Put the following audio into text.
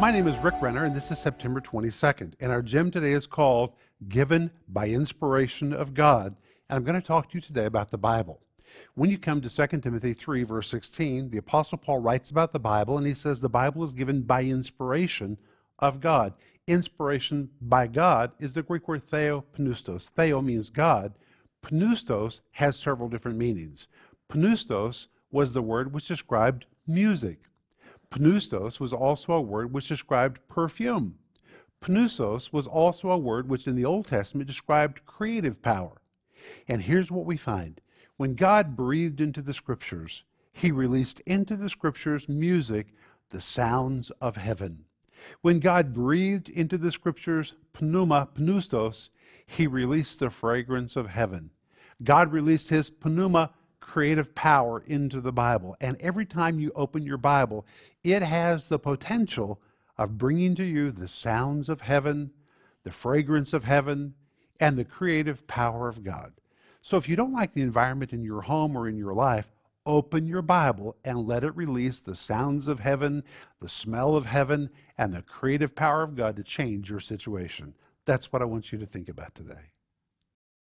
My name is Rick Renner, and this is September 22nd. And our gem today is called Given by Inspiration of God. And I'm going to talk to you today about the Bible. When you come to 2 Timothy 3, verse 16, the Apostle Paul writes about the Bible, and he says the Bible is given by inspiration of God. Inspiration by God is the Greek word theopneustos. Theo means God. Pneustos has several different meanings. Pneustos was the word which described music. Pneustos was also a word which described perfume. Pneustos was also a word which in the Old Testament described creative power. And here's what we find. When God breathed into the scriptures, he released into the scriptures music, the sounds of heaven. When God breathed into the scriptures pneuma, pneustos, he released the fragrance of heaven. God released his pneuma, creative power into the Bible. And every time you open your Bible, it has the potential of bringing to you the sounds of heaven, the fragrance of heaven, and the creative power of God. So if you don't like the environment in your home or in your life, open your Bible and let it release the sounds of heaven, the smell of heaven, and the creative power of God to change your situation. That's what I want you to think about today.